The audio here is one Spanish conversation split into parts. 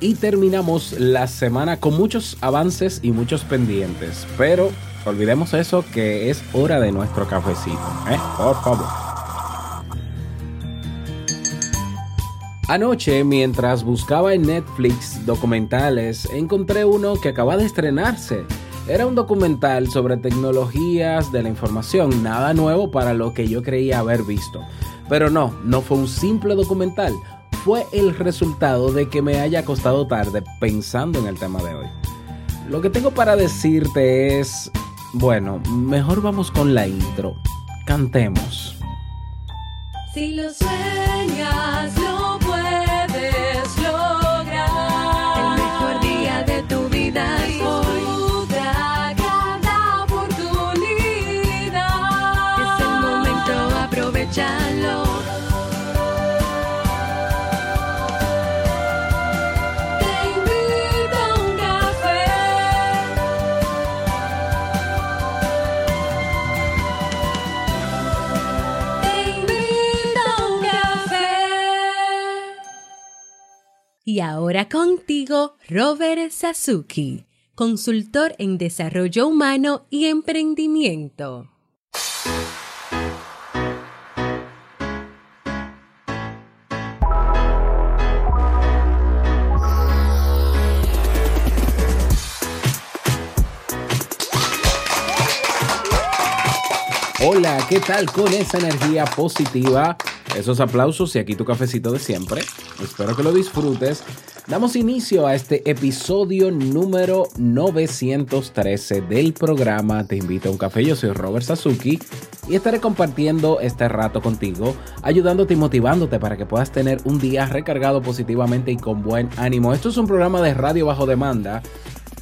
y terminamos la semana con muchos avances y muchos pendientes. Pero olvidemos eso que es hora de nuestro cafecito, ¿eh? Por favor. Anoche, mientras buscaba en Netflix documentales, encontré uno que acaba de estrenarse. Era un documental sobre tecnologías de la información, nada nuevo para lo que yo creía haber visto. Pero no, no fue un simple documental, fue el resultado de que me haya acostado tarde pensando en el tema de hoy. Lo que tengo para decirte es, bueno, mejor vamos con la intro. Cantemos. Si lo sueñas, Y ahora contigo, Robert Sasuki, consultor en desarrollo humano y emprendimiento. Hola, ¿qué tal con esa energía positiva? Esos aplausos y aquí tu cafecito de siempre. Espero que lo disfrutes. Damos inicio a este episodio número 913 del programa Te invito a un café. Yo soy Robert Sasuki y estaré compartiendo este rato contigo, ayudándote y motivándote para que puedas tener un día recargado positivamente y con buen ánimo. Esto es un programa de radio bajo demanda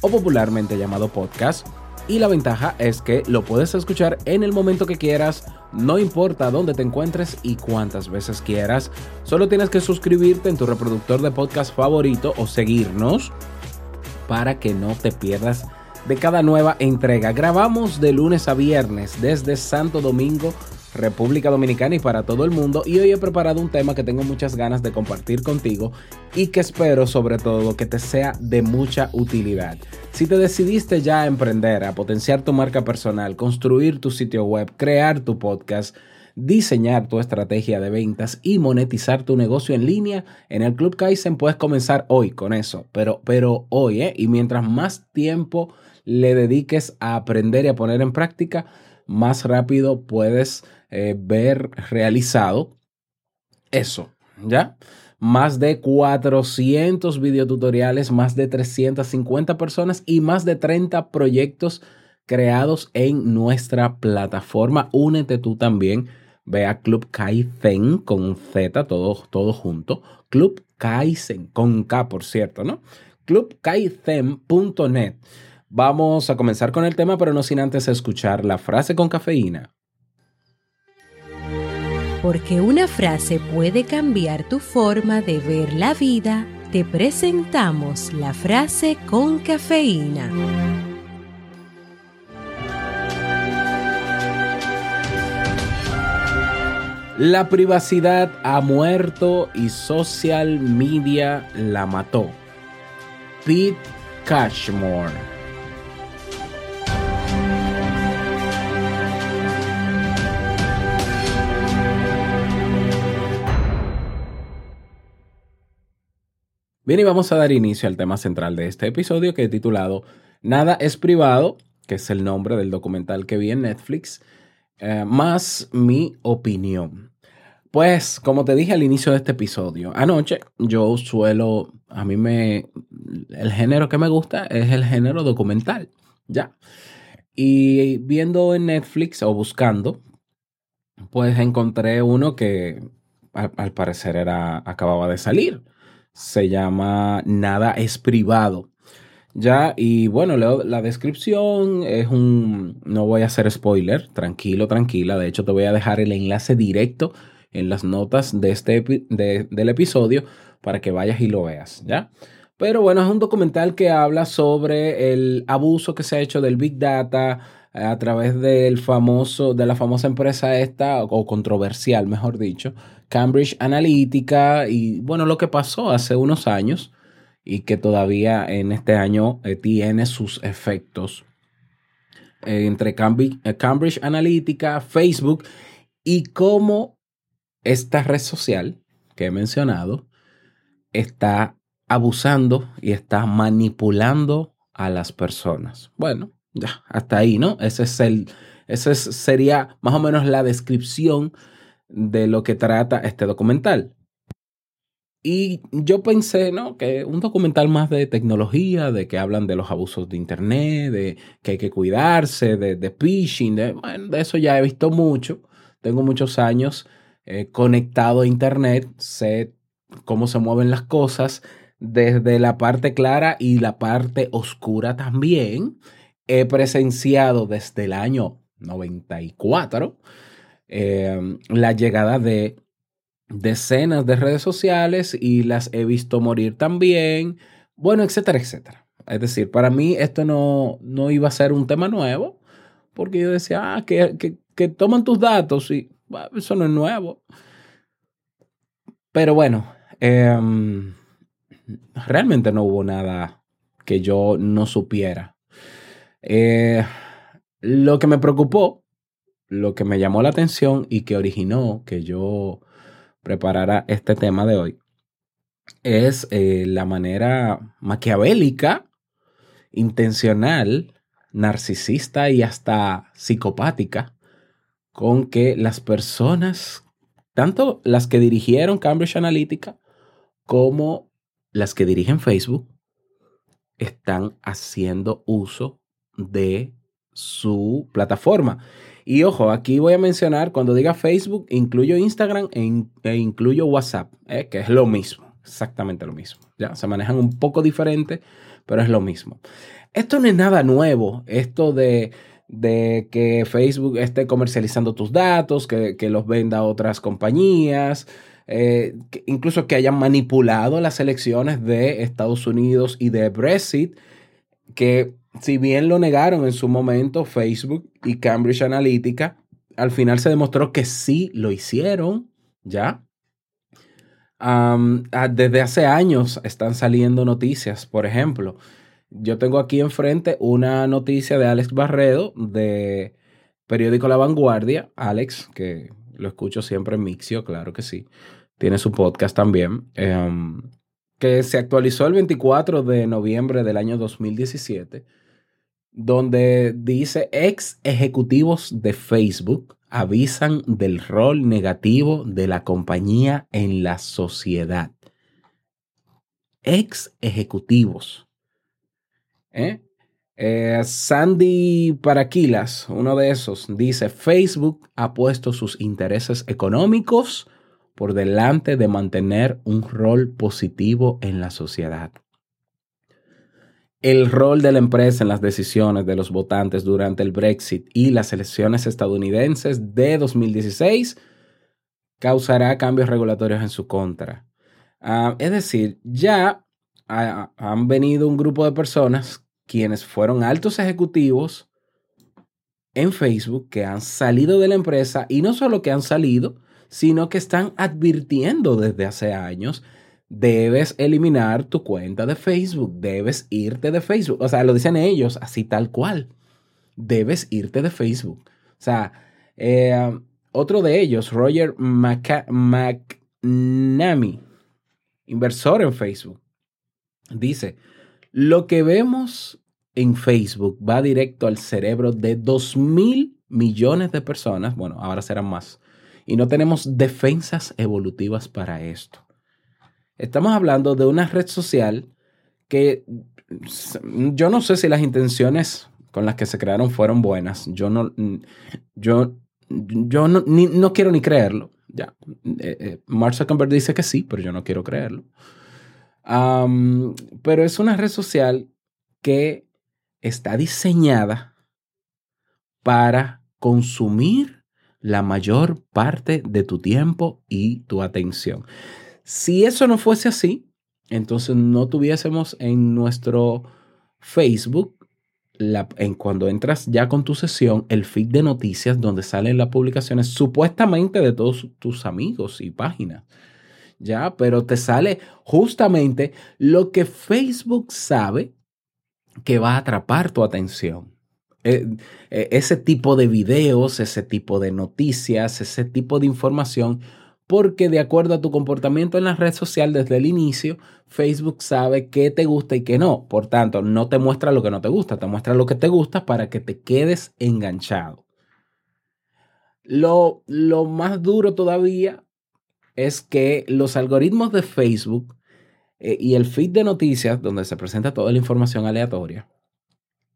o popularmente llamado podcast. Y la ventaja es que lo puedes escuchar en el momento que quieras, no importa dónde te encuentres y cuántas veces quieras. Solo tienes que suscribirte en tu reproductor de podcast favorito o seguirnos para que no te pierdas de cada nueva entrega. Grabamos de lunes a viernes desde Santo Domingo, República Dominicana y para todo el mundo. Y hoy he preparado un tema que tengo muchas ganas de compartir contigo y que espero sobre todo que te sea de mucha utilidad. Si te decidiste ya a emprender, a potenciar tu marca personal, construir tu sitio web, crear tu podcast, diseñar tu estrategia de ventas y monetizar tu negocio en línea, en el Club Kaizen puedes comenzar hoy con eso, pero, pero hoy, ¿eh? Y mientras más tiempo le dediques a aprender y a poner en práctica, más rápido puedes eh, ver realizado eso, ¿ya? Más de 400 videotutoriales, más de 350 personas y más de 30 proyectos creados en nuestra plataforma. Únete tú también. Ve a Club Kaizen con Z, todo, todo junto. Club Kaizen, con K, por cierto, ¿no? clubkaizen.net. Vamos a comenzar con el tema, pero no sin antes escuchar la frase con cafeína. Porque una frase puede cambiar tu forma de ver la vida, te presentamos la frase con cafeína. La privacidad ha muerto y social media la mató. Pete Cashmore. Bien, y vamos a dar inicio al tema central de este episodio que he titulado Nada es privado, que es el nombre del documental que vi en Netflix, eh, más mi opinión. Pues, como te dije al inicio de este episodio, anoche yo suelo, a mí me, el género que me gusta es el género documental, ya. Y viendo en Netflix o buscando, pues encontré uno que al, al parecer era, acababa de salir. Se llama Nada es privado. Ya, y bueno, la descripción, es un, no voy a hacer spoiler, tranquilo, tranquila, de hecho te voy a dejar el enlace directo en las notas de este, de- del episodio para que vayas y lo veas, ¿ya? Pero bueno, es un documental que habla sobre el abuso que se ha hecho del Big Data a través del famoso, de la famosa empresa esta, o controversial, mejor dicho, Cambridge Analytica, y bueno, lo que pasó hace unos años y que todavía en este año eh, tiene sus efectos eh, entre Cambridge, eh, Cambridge Analytica, Facebook y cómo esta red social que he mencionado está abusando y está manipulando a las personas. Bueno, ya, hasta ahí, ¿no? Ese es el, esa es- sería más o menos la descripción de lo que trata este documental. Y yo pensé, ¿no? Que un documental más de tecnología, de que hablan de los abusos de Internet, de que hay que cuidarse, de, de phishing, de, bueno, de eso ya he visto mucho. Tengo muchos años eh, conectado a Internet, sé cómo se mueven las cosas desde la parte clara y la parte oscura también. He presenciado desde el año 94 eh, la llegada de decenas de redes sociales y las he visto morir también, bueno, etcétera, etcétera. Es decir, para mí esto no, no iba a ser un tema nuevo, porque yo decía, ah, que, que, toman tus datos y bueno, eso no es nuevo. Pero bueno, em, realmente no hubo nada que yo no supiera. Eh, lo que me preocupó, lo que me llamó la atención y que originó que yo preparara este tema de hoy es eh, la manera maquiavélica, intencional, narcisista y hasta psicopática con que las personas, tanto las que dirigieron Cambridge Analytica como las que dirigen Facebook, están haciendo uso de su plataforma. Y ojo, aquí voy a mencionar, cuando diga Facebook, incluyo Instagram e, e incluyo WhatsApp, eh, que es lo mismo, exactamente lo mismo. Ya, se manejan un poco diferente, pero es lo mismo. Esto no es nada nuevo, esto de, de que Facebook esté comercializando tus datos, que, que los venda a otras compañías, eh, incluso que hayan manipulado las elecciones de Estados Unidos y de Brexit, que si bien lo negaron en su momento Facebook y Cambridge Analytica, al final se demostró que sí lo hicieron, ¿ya? Ah, desde hace años están saliendo noticias, por ejemplo, yo tengo aquí enfrente una noticia de Alex Barredo de periódico La Vanguardia, Alex, que lo escucho siempre en Mixio, claro que sí, tiene su podcast también, em, que se actualizó el 24 de noviembre del año 2017 donde dice ex ejecutivos de Facebook avisan del rol negativo de la compañía en la sociedad. Ex ejecutivos. ¿Eh? Eh, Sandy Paraquilas, uno de esos, dice, Facebook ha puesto sus intereses económicos por delante de mantener un rol positivo en la sociedad el rol de la empresa en las decisiones de los votantes durante el Brexit y las elecciones estadounidenses de 2016 causará cambios regulatorios en su contra. Ah, es decir, ya han venido un grupo de personas quienes fueron altos ejecutivos en Facebook que han salido de la empresa y no solo que han salido, sino que están advirtiendo desde hace años debes eliminar tu cuenta de Facebook, debes irte de Facebook. O sea, lo dicen ellos así tal cual. Debes irte de Facebook. O sea, eh, otro de ellos, Roger Maca- McNamee, inversor en Facebook, dice, lo que vemos en Facebook va directo al cerebro de 2 mil millones de personas, bueno, ahora serán más, y no tenemos defensas evolutivas para esto. Estamos hablando de una red social que yo no sé si las intenciones con las que se crearon fueron buenas. Yo no, yo, yo no, ni- no quiero ni creerlo. Ya. Eh, eh, Mark Zuckerberg dice que sí, pero yo no quiero creerlo. Pero es una red social que está diseñada para consumir la mayor parte de tu tiempo y tu atención. Si eso no fuese así, entonces no tuviésemos en nuestro Facebook, en cuando entras ya con tu sesión, el feed de noticias donde salen las publicaciones supuestamente de todos tus amigos y páginas. ya, pero te sale justamente lo que Facebook sabe que va a atrapar tu atención. Eh, eh, ese tipo de videos, ese tipo de noticias, ese tipo de información, porque de acuerdo a tu comportamiento en la red social desde el inicio, Facebook sabe qué te gusta y qué no. Por tanto, no te muestra lo que no te gusta, te muestra lo que te gusta para que te quedes enganchado. Lo, lo más duro todavía es que los algoritmos de Facebook eh, y el feed de noticias, donde se presenta toda la información aleatoria,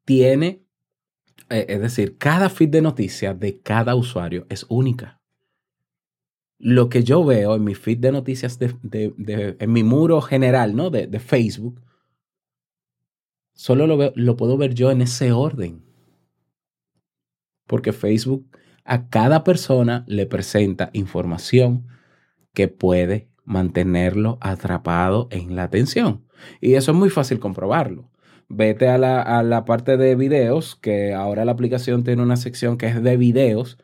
tiene, eh, es decir, cada feed de noticias de cada usuario es única. Lo que yo veo en mi feed de noticias, de, de- en mi muro general, ¿no? De, Facebook, solo lo, lo puedo ver yo en ese orden. Porque Facebook a cada persona le presenta información que puede mantenerlo atrapado en la atención. Y eso es muy fácil comprobarlo. Vete a la, a la parte de videos, que ahora la aplicación tiene una sección que es de videos,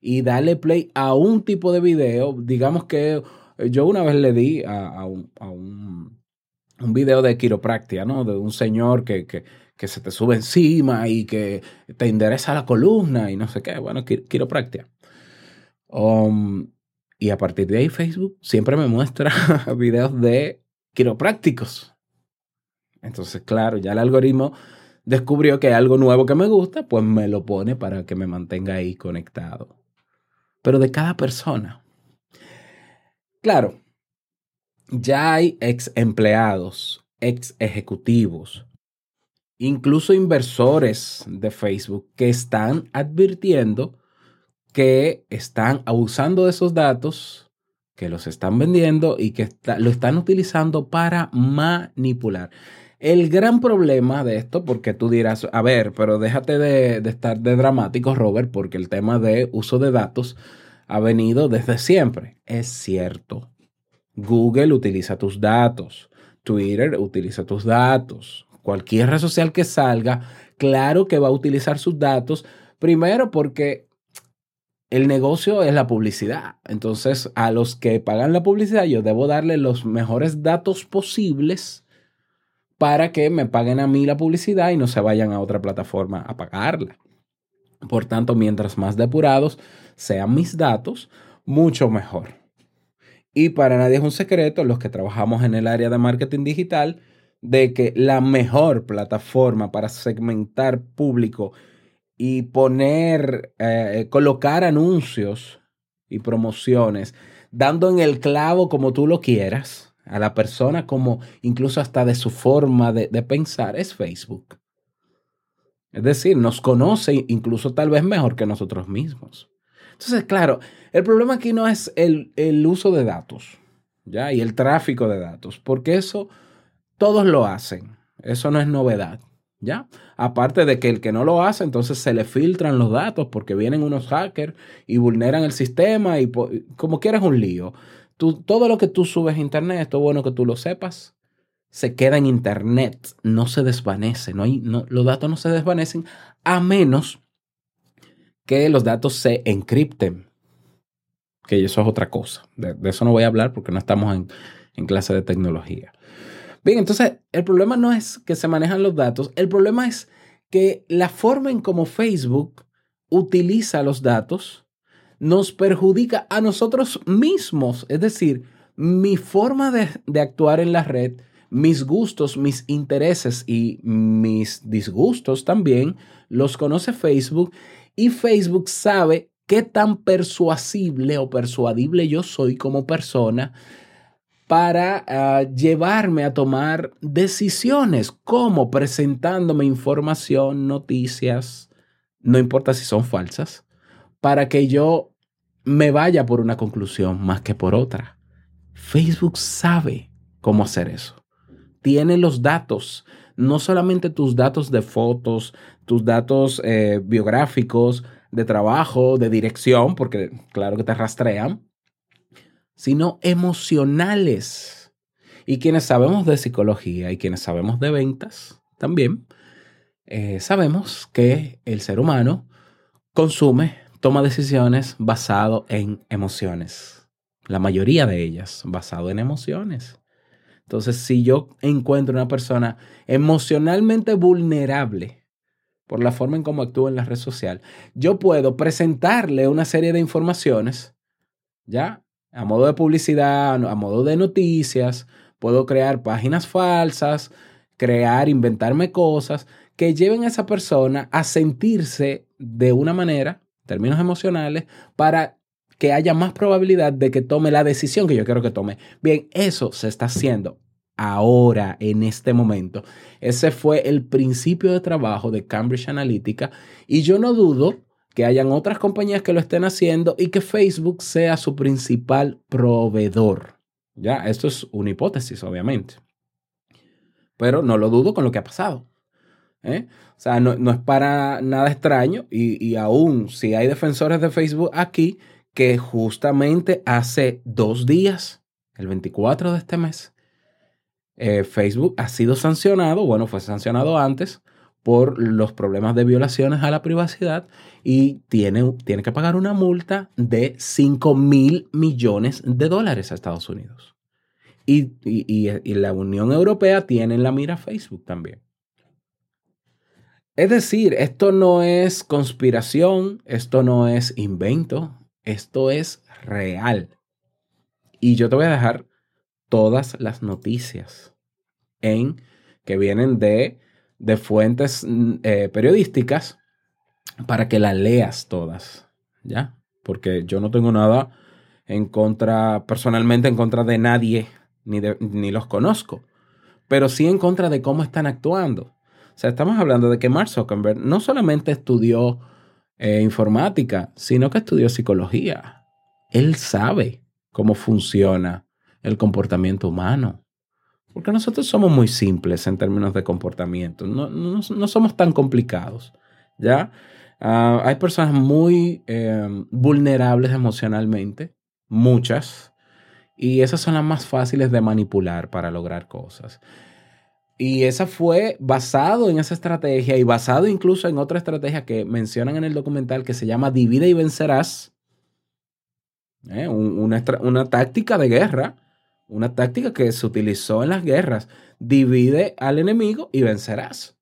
y dale play a un tipo de video. Digamos que eh, yo una vez le di a, a un, a un- un video de quiropractia, ¿no? De un señor que, que, que se te sube encima y que te endereza la columna y no sé qué. Bueno, qui- quiropractia. Um, y a partir de ahí Facebook siempre me muestra videos de quiroprácticos. Entonces, claro, ya el algoritmo descubrió que hay algo nuevo que me gusta, pues me lo pone para que me mantenga ahí conectado. Pero de cada persona. Claro, ya hay ex empleados, ex ejecutivos, incluso inversores de Facebook que están advirtiendo que están abusando de esos datos, que los están vendiendo y que lo están utilizando para manipular. El gran problema de esto, porque tú dirás, a ver, pero déjate de, estar de dramático, Robert, porque el tema de uso de datos ha venido desde siempre. Es cierto. Google utiliza tus datos, Twitter utiliza tus datos, cualquier red social que salga, claro que va a utilizar sus datos, primero porque el negocio es la publicidad. Entonces, a los que pagan la publicidad, yo debo darle los mejores datos posibles para que me paguen a mí la publicidad y no se vayan a otra plataforma a pagarla. Por tanto, mientras más depurados sean mis datos, mucho mejor. Y para nadie es un secreto, los que trabajamos en el área de marketing digital, de que la mejor plataforma para segmentar público y poner, eh, colocar anuncios y promociones, dando en el clavo como tú lo quieras, a la persona como incluso hasta de su forma de, de pensar, es Facebook. Es decir, nos conoce incluso tal vez mejor que nosotros mismos. Entonces, claro, el problema aquí no es el, el uso de datos, ¿ya? Y el tráfico de datos, porque eso todos lo hacen. Eso no es novedad, ¿ya? Aparte de que el que no lo hace, entonces se le filtran los datos porque vienen unos hackers y vulneran el sistema y como quieras un lío. Todo lo que tú subes a internet, esto es bueno que tú lo sepas, se queda en internet, no se desvanece, no hay, no, los datos no se desvanecen a menos que los datos se encripten, que eso es otra cosa. De, de eso no voy a hablar porque no estamos en, en clase de tecnología. Bien, entonces el problema no es que se manejan los datos, el problema es que la forma en cómo Facebook utiliza los datos nos perjudica a nosotros mismos. Es decir, mi forma de, actuar en la red, mis gustos, mis intereses y mis disgustos también los conoce Facebook y Facebook sabe qué tan persuasible o persuadible yo soy como persona para ah, llevarme a tomar decisiones, como presentándome información, noticias, no importa si son falsas, para que yo me vaya por una conclusión más que por otra. Facebook sabe cómo hacer eso. Tiene los datos, no solamente tus datos de fotos, tus datos eh, biográficos, de trabajo, de dirección, porque claro que te rastrean, sino emocionales. Y quienes sabemos de psicología y quienes sabemos de ventas también, eh, sabemos que el ser humano consume, toma decisiones basado en emociones. la mayoría de ellas, basado en emociones. Entonces, si yo encuentro una persona emocionalmente vulnerable por la forma en cómo actúa en la red social, yo puedo presentarle una serie de informaciones, ¿ya? A modo de publicidad, a modo de noticias, puedo crear páginas falsas, crear, inventarme cosas que lleven a esa persona a sentirse de una manera, términos emocionales, para que haya más probabilidad de que tome la decisión que yo quiero que tome. Bien, eso se está haciendo ahora, en este momento. Ese fue el principio de trabajo de Cambridge Analytica y yo no dudo que hayan otras compañías que lo estén haciendo y que Facebook sea su principal proveedor. Ya, esto es una hipótesis, obviamente. Pero no lo dudo con lo que ha pasado. ¿Eh? O sea, no, es para nada extraño y, y aún si hay defensores de Facebook aquí, que justamente hace dos días, el 24 de este mes, eh, Facebook ha sido sancionado, bueno, fue sancionado antes por los problemas de violaciones a la privacidad y tiene, tiene que pagar una multa de 5 mil millones de dólares a Estados Unidos. Y, y- y- la Unión Europea tiene en la mira Facebook también. Es decir, esto no es conspiración, esto no es invento, esto es real. Y yo te voy a dejar todas las noticias en que vienen de, de fuentes mm, eh, periodísticas para que las leas todas, ¿ya? Porque yo no tengo nada en contra, personalmente en contra de nadie, ni, de- ni los conozco, pero sí en contra de cómo están actuando. Sea, estamos hablando de que Mark Zuckerberg no solamente estudió eh, informática, sino que estudió psicología. Él sabe cómo funciona el comportamiento humano. Porque nosotros somos muy simples en términos de comportamiento. No, no- no somos tan complicados. ¿Ya? Ah, hay personas muy eh, vulnerables emocionalmente, muchas, y esas son las más fáciles de manipular para lograr cosas. Y esa fue basado en esa estrategia y basado incluso en otra estrategia que mencionan en el documental que se llama Divide y vencerás. ¿eh? Un- Una, una táctica de guerra, una táctica que se utilizó en las guerras. Divide al enemigo y vencerás.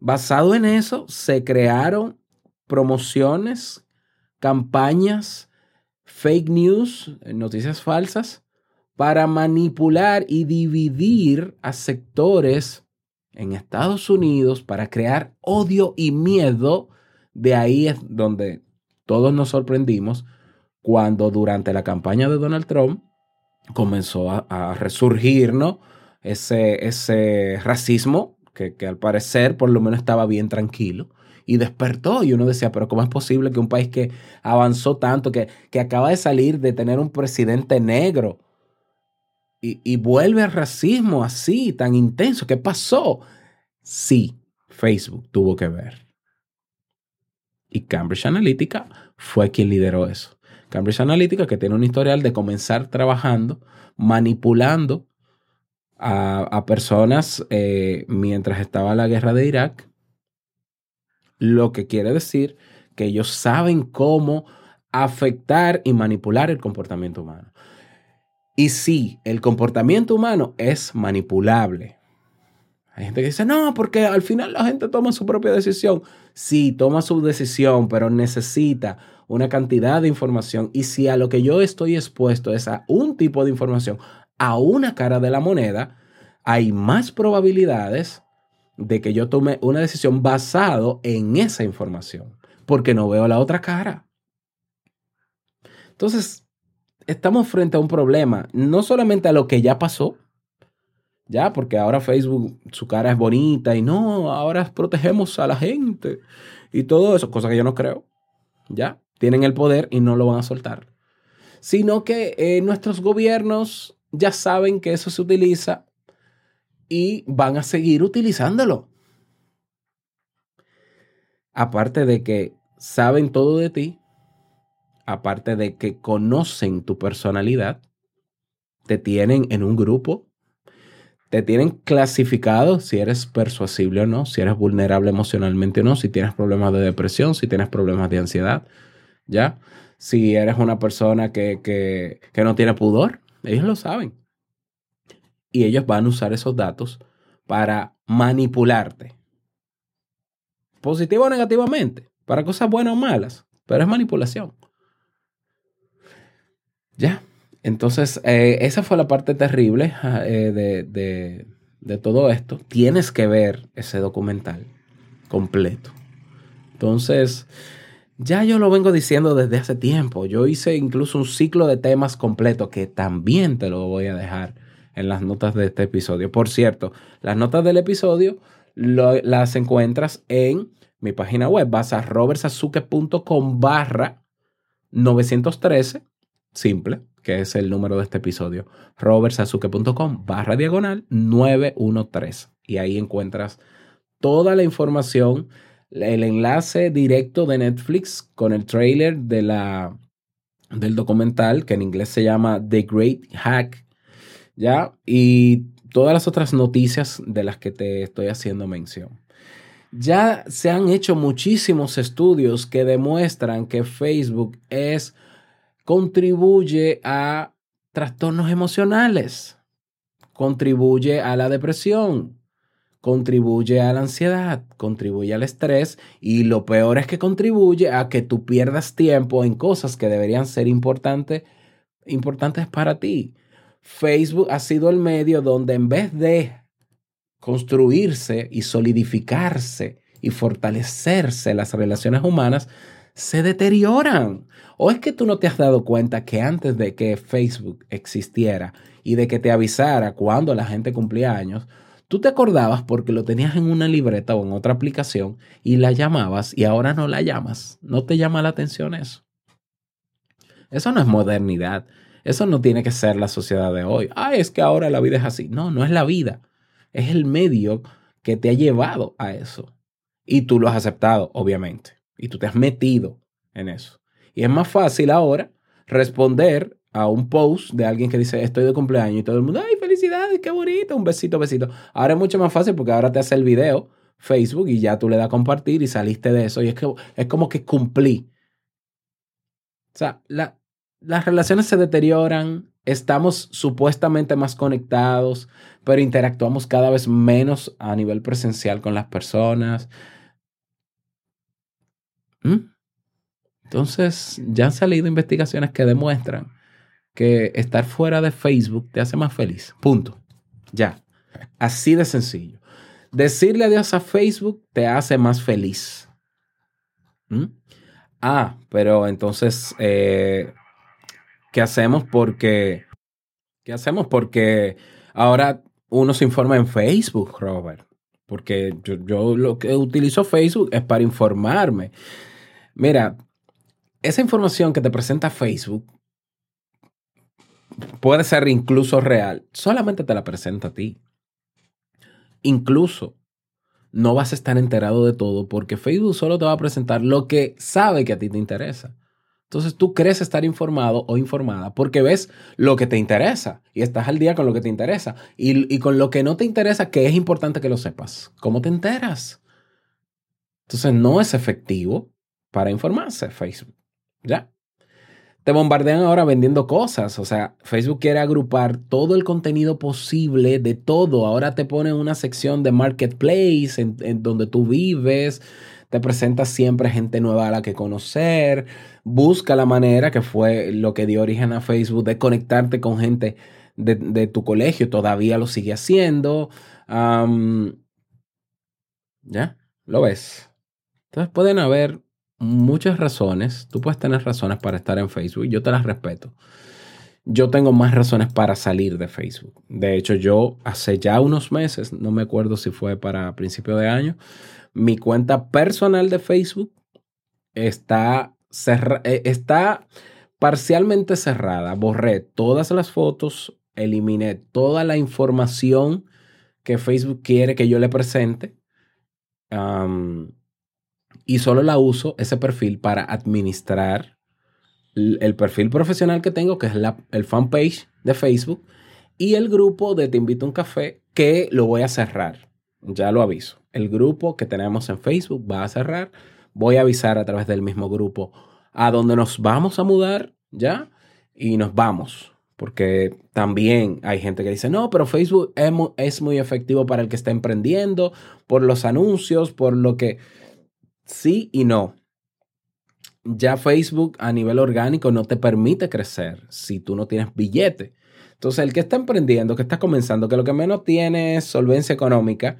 Basado en eso, se crearon promociones, campañas, fake news, noticias falsas, para manipular y dividir a sectores en Estados Unidos para crear odio y miedo. De ahí es donde todos nos sorprendimos cuando durante la campaña de Donald Trump comenzó a, a resurgir ¿no? ese, ese racismo que, que al parecer por lo menos estaba bien tranquilo y despertó y uno decía, pero ¿cómo es posible que un país que avanzó tanto, que, que acaba de salir de tener un presidente negro y, vuelve al racismo así, tan intenso? ¿Qué pasó? Sí, Facebook tuvo que ver. Y Cambridge Analytica fue quien lideró eso. Cambridge Analytica, que tiene un historial de comenzar trabajando, manipulando a, a personas eh, mientras estaba la guerra de Irak, lo que quiere decir que ellos saben cómo afectar y manipular el comportamiento humano. Y sí, el comportamiento humano es manipulable. Hay gente que dice, no, porque al final la gente toma su propia decisión. Sí, toma su decisión, pero necesita una cantidad de información. Y si a lo que yo estoy expuesto es a un tipo de información, a una cara de la moneda, hay más probabilidades de que yo tome una decisión basado en esa información, porque no veo la otra cara. Entonces, estamos frente a un problema, no solamente a lo que ya pasó, ya, porque ahora Facebook, su cara es bonita y no, ahora protegemos a la gente y todo eso, cosa que yo no creo, ya, tienen el poder y no lo van a soltar, sino que eh, nuestros gobiernos ya saben que eso se utiliza y van a seguir utilizándolo. Aparte de que saben todo de ti, aparte de que conocen tu personalidad, te tienen en un grupo, te tienen clasificado si eres persuasible o no, si eres vulnerable emocionalmente o no, si tienes problemas de depresión, si tienes problemas de ansiedad, ¿ya? si eres una persona que, que, que no tiene pudor. Ellos lo saben. Y ellos van a usar esos datos para manipularte. Positivo o negativamente. Para cosas buenas o malas. Pero es manipulación. Ya. Entonces, eh, esa fue la parte terrible eh, de, de- todo esto. Tienes que ver ese documental completo. Entonces, ya yo lo vengo diciendo desde hace tiempo. Yo hice incluso un ciclo de temas completo que también te lo voy a dejar en las notas de este episodio. Por cierto, las notas del episodio las encuentras en mi página web. Vas a robertsazuke.com barra 913, simple, que es el número de este episodio. robertsazuke.com barra diagonal 913. Y ahí encuentras toda la información, el enlace directo de Netflix con el trailer de la, del documental, que en inglés se llama The Great Hack, ¿ya? Y todas las otras noticias de las que te estoy haciendo mención. Ya se han hecho muchísimos estudios que demuestran que Facebook es contribuye a trastornos emocionales, contribuye a la depresión, contribuye a la ansiedad, contribuye al estrés y lo peor es que contribuye a que tú pierdas tiempo en cosas que deberían ser importantes importantes para ti. Facebook ha sido el medio donde en vez de construirse y solidificarse y fortalecerse las relaciones humanas, se deterioran. ¿O es que tú no te has dado cuenta que antes de que Facebook existiera y de que te avisara cuando la gente cumplía años, tú te acordabas porque lo tenías en una libreta o en otra aplicación y la llamabas y ahora no la llamas? ¿No te llama la atención eso? Eso no es modernidad. Eso no tiene que ser la sociedad de hoy. Ah, es que ahora la vida es así. No, no es la vida. Es el medio que te ha llevado a eso. Y tú lo has aceptado, obviamente. Y tú te has metido en eso. Y es más fácil ahora responder a un post de alguien que dice estoy de cumpleaños y todo el mundo, ay, felicidades, qué bonito, un besito, besito. Ahora es mucho más fácil porque ahora te hace el video Facebook y ya tú le das a compartir y saliste de eso. Y es, que, es como que cumplí. O sea, la- las relaciones se deterioran, estamos supuestamente más conectados, pero interactuamos cada vez menos a nivel presencial con las personas. ¿Mm? Entonces, ya han salido investigaciones que demuestran que estar fuera de Facebook te hace más feliz. Punto. Ya. Así de sencillo. Decirle adiós a Facebook te hace más feliz. ¿Mm? Ah, pero entonces, eh, ¿qué hacemos? Porque, ¿qué hacemos? Porque ahora uno se informa en Facebook, Robert. Porque yo, yo lo que utilizo Facebook es para informarme. Mira, esa información que te presenta Facebook puede ser incluso real. Solamente te la presenta a ti. Incluso no vas a estar enterado de todo porque Facebook solo te va a presentar lo que sabe que a ti te interesa. Entonces tú crees estar informado o informada porque ves lo que te interesa y estás al día con lo que te interesa. Y, y con lo que no te interesa, que es importante que lo sepas. ¿Cómo te enteras? Entonces no es efectivo para informarse Facebook. ¿Ya? Te bombardean ahora vendiendo cosas. O sea, Facebook quiere agrupar todo el contenido posible de todo. Ahora te pone una sección de marketplace en donde tú vives. Te presenta siempre gente nueva a la que conocer. Busca la manera, que fue lo que dio origen a Facebook, de conectarte con gente de, tu colegio. Todavía lo sigue haciendo. ¿Ya? ¿Lo ves? Entonces pueden haber muchas razones. Tú puedes tener razones para estar en Facebook. Yo te las respeto. Yo tengo más razones para salir de Facebook. De hecho, yo hace ya unos meses, no me acuerdo si fue para principio de año, mi cuenta personal de Facebook está, eh, está parcialmente cerrada. Borré todas las fotos, eliminé toda la información que Facebook quiere que yo le presente. Y solo la uso ese perfil para administrar el perfil profesional que tengo, que es la, el fanpage de Facebook, y el grupo de Te invito a un café, que lo voy a cerrar. Ya lo aviso. El grupo que tenemos en Facebook va a cerrar. Voy a avisar a través del mismo grupo a donde nos vamos a mudar, ¿ya? Y nos vamos. Porque también hay gente que dice, no, pero Facebook es muy efectivo para el que está emprendiendo, por los anuncios, por lo que... Sí y no. Ya Facebook a nivel orgánico no te permite crecer si tú no tienes billete. Entonces, el que está emprendiendo, que está comenzando, que lo que menos tiene es solvencia económica,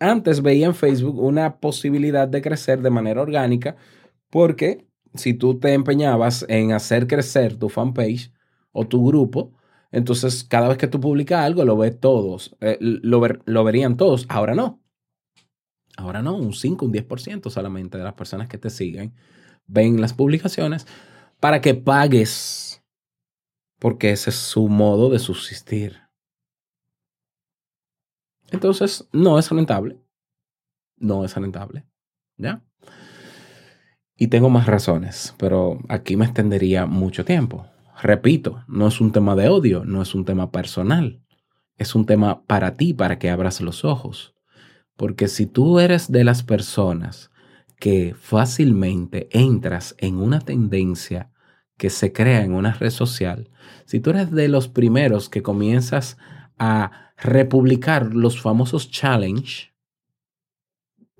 antes veía en Facebook una posibilidad de crecer de manera orgánica, porque si tú te empeñabas en hacer crecer tu fanpage o tu grupo, entonces cada vez que tú publicas algo lo ves todos, eh, lo, ver- lo verían todos. Ahora no. Ahora no, un 5, un 10% solamente de las personas que te siguen ven las publicaciones para que pagues, porque ese es su modo de subsistir. Entonces, no es rentable. No es rentable. ¿Ya? Y tengo más razones, pero aquí me extendería mucho tiempo. Repito, no es un tema de odio, no es un tema personal. Es un tema para ti, para que abras los ojos. Porque si tú eres de las personas que fácilmente entras en una tendencia que se crea en una red social, si tú eres de los primeros que comienzas a republicar los famosos challenge,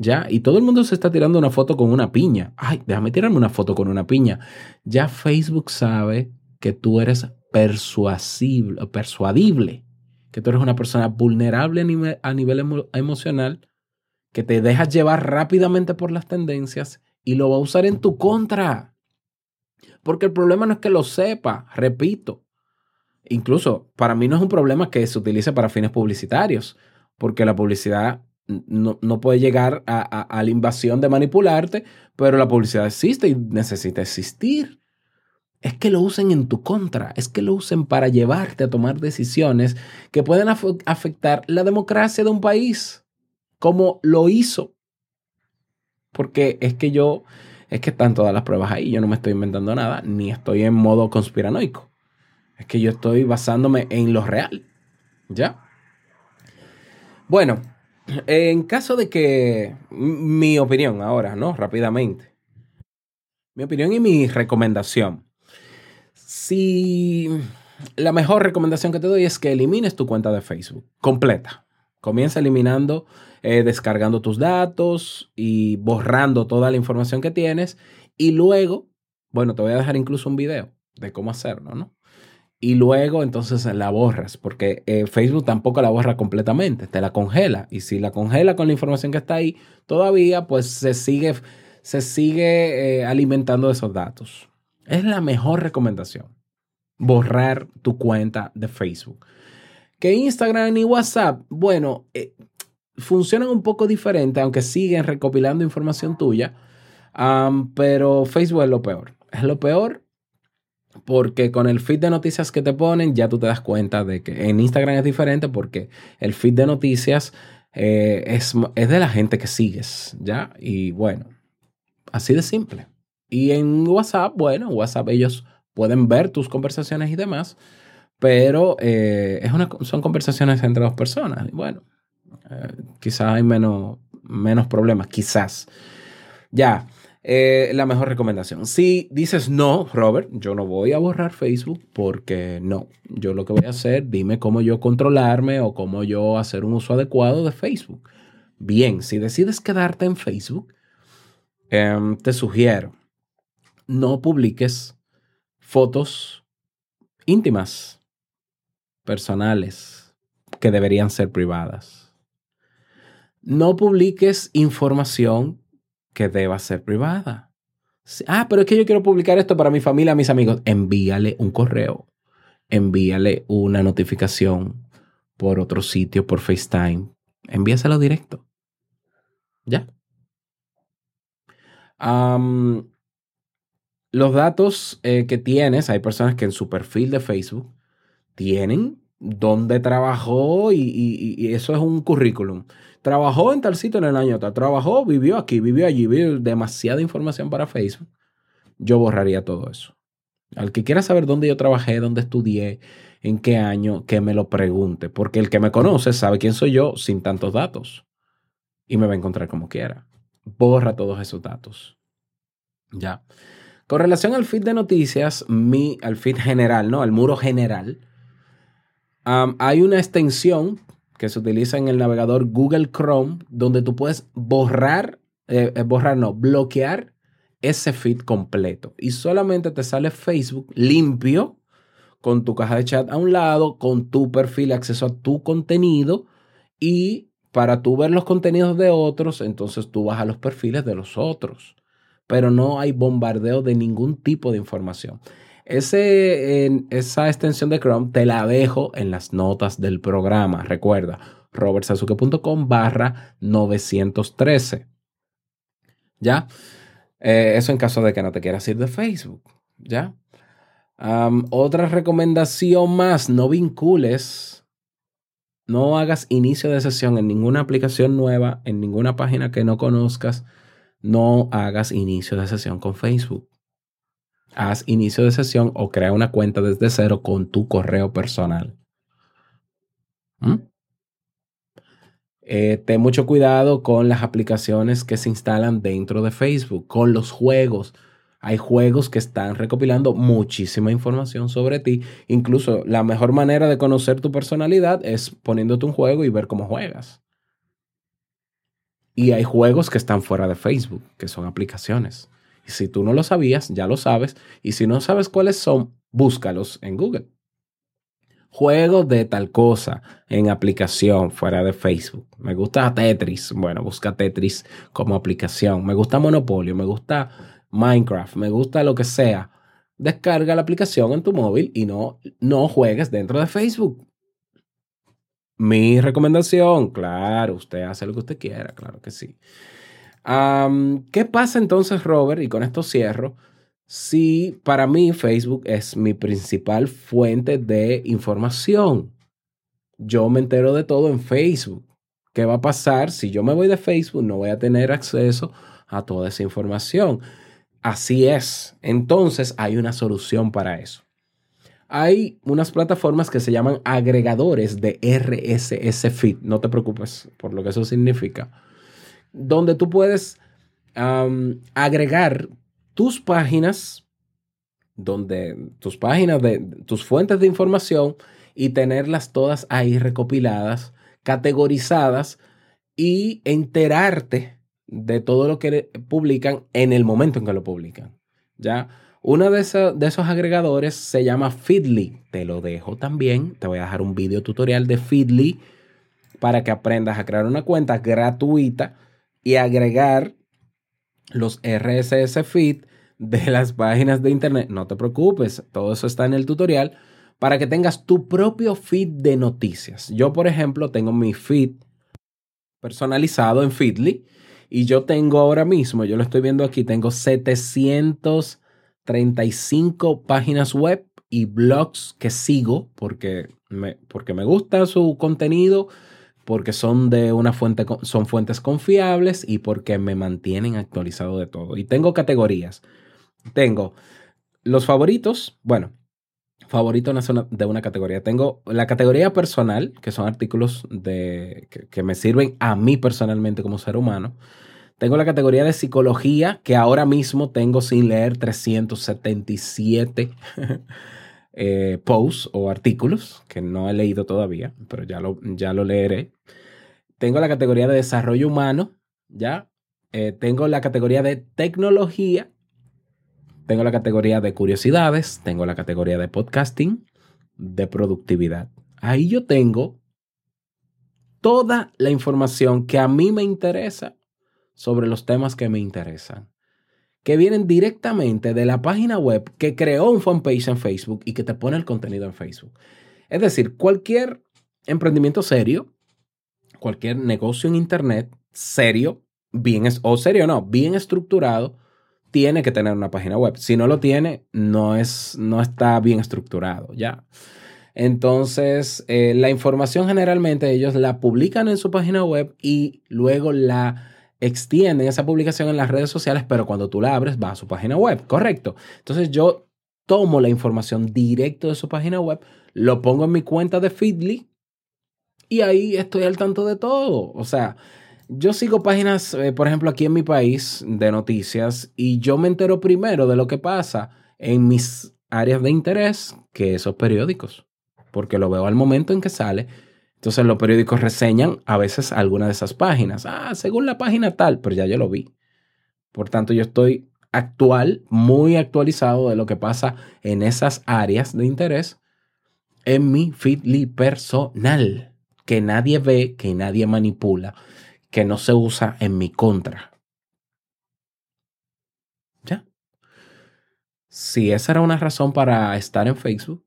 ya, y todo el mundo se está tirando una foto con una piña. Ay, déjame tirarme una foto con una piña. Ya Facebook sabe que tú eres persuasible, persuadible, que tú eres una persona vulnerable a nivel, emocional, que te dejas llevar rápidamente por las tendencias y lo va a usar en tu contra. Porque el problema no es que lo sepa, repito. Incluso para mí no es un problema que se utilice para fines publicitarios, porque la publicidad no, no puede llegar a, a- la invasión de manipularte, pero la publicidad existe y necesita existir. Es que lo usen en tu contra, es que lo usen para llevarte a tomar decisiones que pueden af- afectar la democracia de un país, como lo hizo. Porque es que yo, es que están todas las pruebas ahí, yo no me estoy inventando nada, ni estoy en modo conspiranoico. Es que yo estoy basándome en lo real. ¿Ya? Bueno, en caso de que mi opinión ahora, ¿no? Rápidamente. Mi opinión y mi recomendación. Si la mejor recomendación que te doy es que elimines tu cuenta de Facebook completa. Comienza eliminando, eh, descargando tus datos y borrando toda la información que tienes. Y luego, bueno, te voy a dejar incluso un video de cómo hacerlo, ¿no? Y luego entonces la borras, porque eh, Facebook tampoco la borra completamente, te la congela. Y si la congela con la información que está ahí, todavía pues se sigue, se sigue eh, alimentando de esos datos. Es la mejor recomendación, borrar tu cuenta de Facebook. Que Instagram y WhatsApp, bueno, funcionan un poco diferente, aunque siguen recopilando información tuya, pero Facebook es lo peor. Es lo peor porque con el feed de noticias que te ponen ya tú te das cuenta de que en Instagram es diferente porque el feed de noticias eh, es, es de la gente que sigues, ¿ya? Y bueno, así de simple. Y en WhatsApp, bueno, en WhatsApp ellos pueden ver tus conversaciones y demás, pero eh, es una, son conversaciones entre dos personas. Y bueno, eh, quizás hay menos, menos problemas, quizás. Ya, eh, la mejor recomendación. Si dices no, Robert, yo no voy a borrar Facebook porque no. Yo lo que voy a hacer, dime cómo yo controlarme o cómo yo hacer un uso adecuado de Facebook. Bien, si decides quedarte en Facebook, em, te sugiero, no publiques fotos íntimas, personales, que deberían ser privadas. No publiques información que deba ser privada. Ah, pero es que yo quiero publicar esto para mi familia, mis amigos. Envíale un correo, envíale una notificación por otro sitio, por FaceTime. Envíaselo directo. Ya. Los datos eh, que tienes, hay personas que en su perfil de Facebook tienen dónde trabajó y, eso es un currículum. Trabajó en tal sitio en el año tal, trabajó, vivió aquí, vivió allí, vivió demasiada información para Facebook. Yo borraría todo eso. Al que quiera saber dónde yo trabajé, dónde estudié, en qué año, que me lo pregunte, porque el que me conoce sabe quién soy yo sin tantos datos y me va a encontrar como quiera. Borra todos esos datos. Ya. Con relación al feed de noticias, mi, al feed general, ¿no? Al muro general, hay una extensión que se utiliza en el navegador Google Chrome donde tú puedes borrar, eh, eh, borrar no, bloquear ese feed completo. Y solamente te sale Facebook limpio con tu caja de chat a un lado, con tu perfil, acceso a tu contenido y para tú ver los contenidos de otros, entonces tú vas a los perfiles de los otros. Pero no hay bombardeo de ningún tipo de información. Ese, esa extensión de Chrome te la dejo en las notas del programa. Recuerda, robertsazuke.com barra 913. ¿Ya? Eh, eso en caso de que no te quieras ir de Facebook. ¿Ya? Otra recomendación más, no vincules, no hagas inicio de sesión en ninguna aplicación nueva, en ninguna página que no conozcas, no hagas inicio de sesión con Facebook. Haz inicio de sesión o crea una cuenta desde cero con tu correo personal. ¿Mm? Eh, ten mucho cuidado con las aplicaciones que se instalan dentro de Facebook, con los juegos. Hay juegos que están recopilando muchísima información sobre ti. Incluso la mejor manera de conocer tu personalidad es poniéndote un juego y ver cómo juegas. Y hay juegos que están fuera de Facebook, que son aplicaciones. Si tú no lo sabías, ya lo sabes. Y si no sabes cuáles son, búscalos en Google. Juegos de tal cosa en aplicación fuera de Facebook. Me gusta Tetris. Bueno, busca Tetris como aplicación. Me gusta Monopolio. Me gusta Minecraft. Me gusta lo que sea. Descarga la aplicación en tu móvil y no, no juegues dentro de Facebook. Mi recomendación, claro, usted hace lo que usted quiera, claro que sí. ¿Qué pasa entonces, Robert? Y con esto cierro. Si para mí Facebook es mi principal fuente de información. Yo me entero de todo en Facebook. ¿Qué va a pasar si yo me voy de Facebook? No voy a tener acceso a toda esa información. Así es. Entonces hay una solución para eso. Hay unas plataformas que se llaman agregadores de RSS feed. No te preocupes por lo que eso significa. Donde tú puedes agregar tus páginas, donde tus páginas de tus fuentes de información y tenerlas todas ahí recopiladas, categorizadas y enterarte de todo lo que publican en el momento en que lo publican. ¿Ya? Uno de, esos- de esos agregadores se llama Feedly. Te lo dejo también. Te voy a dejar un video tutorial de Feedly para que aprendas a crear una cuenta gratuita y agregar los RSS feed de las páginas de internet. No te preocupes, todo eso está en el tutorial para que tengas tu propio feed de noticias. Yo, por ejemplo, tengo mi feed personalizado en Feedly y yo tengo ahora mismo, yo lo estoy viendo aquí, tengo 735 páginas web y blogs que sigo porque porque me gusta su contenido, porque son de una fuente, son fuentes confiables y porque me mantienen actualizado de todo. Y tengo categorías. Tengo los favoritos, bueno, favorito de una categoría. Tengo la categoría personal, que son artículos de, que, que me sirven a mí personalmente como ser humano. Tengo la categoría de psicología, que ahora mismo tengo sin leer 377 eh, posts o artículos, que no he leído todavía, pero ya lo, ya lo leeré. Tengo la categoría de desarrollo humano, ¿ya? Eh, tengo la categoría de tecnología, tengo la categoría de curiosidades, tengo la categoría de podcasting, de productividad. Ahí yo tengo toda la información que a mí me interesa sobre los temas que me interesan, que vienen directamente de la página web que creó un fanpage en Facebook y que te pone el contenido en Facebook. Es decir, cualquier emprendimiento serio, cualquier negocio en Internet serio, bien o serio no, bien estructurado, tiene que tener una página web. Si no lo tiene, no, es, no está bien estructurado, ¿ya? Entonces, eh, la información generalmente ellos la publican en su página web y luego la extienden esa publicación en las redes sociales, pero cuando tú la abres va a su página web, correcto. Entonces yo tomo la información directo de su página web, lo pongo en mi cuenta de Feedly y ahí estoy al tanto de todo. O sea, yo sigo páginas, eh, por ejemplo, aquí en mi país de noticias y yo me entero primero de lo que pasa en mis áreas de interés que esos periódicos, porque lo veo al momento en que sale. Entonces los periódicos reseñan a veces alguna de esas páginas. Ah, según la página tal, pero ya yo lo vi. Por tanto, yo estoy actual, muy actualizado de lo que pasa en esas áreas de interés en mi Feedly personal, que nadie ve, que nadie manipula, que no se usa en mi contra. ¿Ya? Si esa era una razón para estar en Facebook,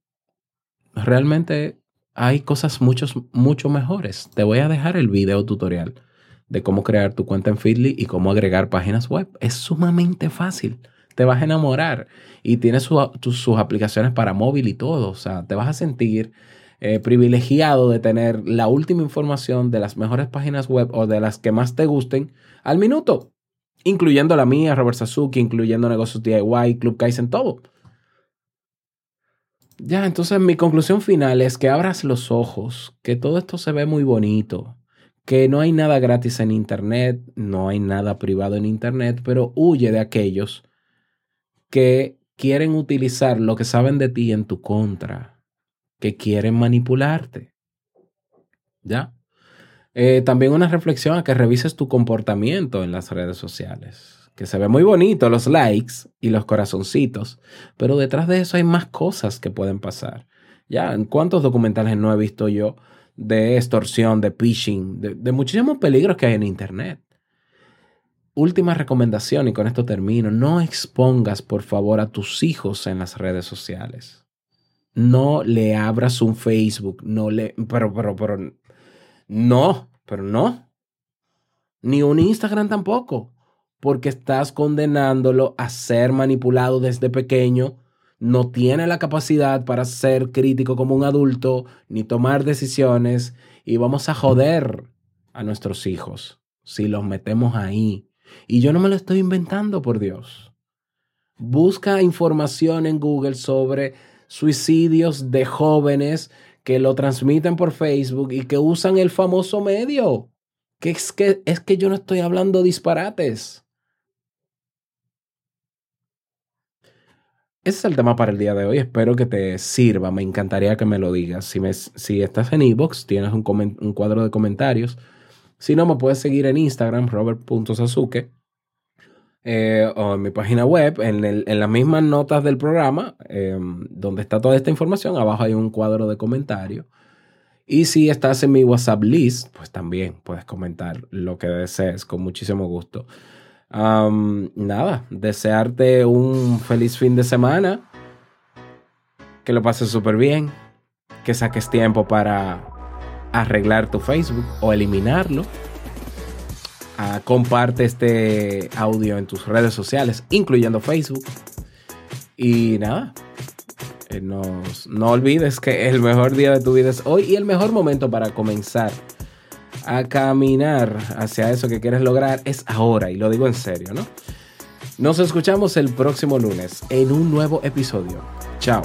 realmente hay cosas muchos, mucho mejores. Te voy a dejar el video tutorial de cómo crear tu cuenta en Feedly y cómo agregar páginas web. Es sumamente fácil. Te vas a enamorar y tienes su- sus aplicaciones para móvil y todo. O sea, te vas a sentir eh, privilegiado de tener la última información de las mejores páginas web o de las que más te gusten al minuto, incluyendo la mía, Robert Sasuki, incluyendo Negocios DIY, Club Kaizen, todo. Ya, entonces mi conclusión final es que abras los ojos, que todo esto se ve muy bonito, que no hay nada gratis en Internet, no hay nada privado en Internet, pero huye de aquellos que quieren utilizar lo que saben de ti en tu contra, que quieren manipularte. ¿Ya? Eh, también una reflexión a que revises tu comportamiento en las redes sociales. Que se ve muy bonito los likes y los corazoncitos, pero detrás de eso hay más cosas que pueden pasar. Ya, ¿en cuántos documentales no he visto yo de extorsión, de phishing, de, de muchísimos peligros que hay en Internet? Última recomendación, y con esto termino, no expongas por favor a tus hijos en las redes sociales. No le abras un Facebook, no le, pero, pero, pero, no, pero no. Ni un Instagram tampoco, porque estás condenándolo a ser manipulado desde pequeño. No tiene la capacidad para ser crítico como un adulto, ni tomar decisiones, y vamos a joder a nuestros hijos si los metemos ahí. Y yo no me lo estoy inventando, por Dios. Busca información en Google sobre suicidios de jóvenes que lo transmiten por Facebook y que usan el famoso medio. Que es que, es que yo no estoy hablando disparates. Ese es el tema para el día de hoy. Espero que te sirva. Me encantaría que me lo digas. Si, me, si estás en iBox, tienes un, cuadro de comentarios. Si no, me puedes seguir en Instagram, robert.sasuke. eh, o en mi página web, en, el- en las mismas notas del programa, eh, donde está toda esta información, abajo hay un cuadro de comentarios. Y si estás en mi WhatsApp list, pues también puedes comentar lo que desees con muchísimo gusto. Nada, desearte un feliz fin de semana, que lo pases súper bien, que saques tiempo para arreglar tu Facebook o eliminarlo. Ah, comparte este audio en tus redes sociales, incluyendo Facebook. Y nada, eh, no olvides que el mejor día de tu vida es hoy y el mejor momento para comenzar a caminar hacia eso que quieres lograr es ahora, y lo digo en serio, ¿no? Nos escuchamos el próximo lunes en un nuevo episodio. Chao.